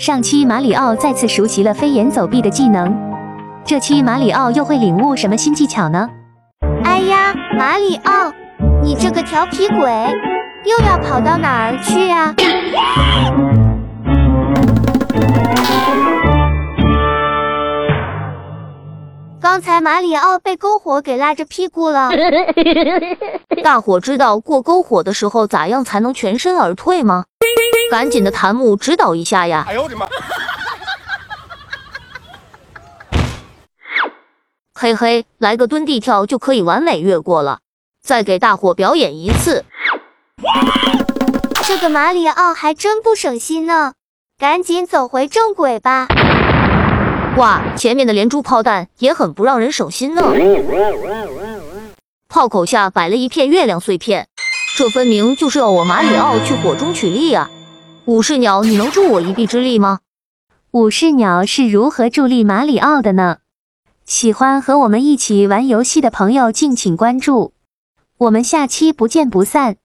上期马里奥再次熟悉了飞檐走壁的技能，这期马里奥又会领悟什么新技巧呢？哎呀，马里奥，你这个调皮鬼，又要跑到哪儿去呀？刚才马里奥被篝火给拉着屁股了。大伙知道过篝火的时候咋样才能全身而退吗？赶紧的，弹幕指导一下呀！哎呦我的妈！嘿嘿，来个蹲地跳就可以完美越过了。再给大伙表演一次。这个马里奥还真不省心呢，赶紧走回正轨吧。哇，前面的连珠炮弹也很不让人省心呢。炮口下摆了一片月亮碎片，这分明就是要我马里奥去火中取栗啊！武士鸟，你能助我一臂之力吗？武士鸟是如何助力马里奥的呢？喜欢和我们一起玩游戏的朋友，敬请关注，我们下期不见不散。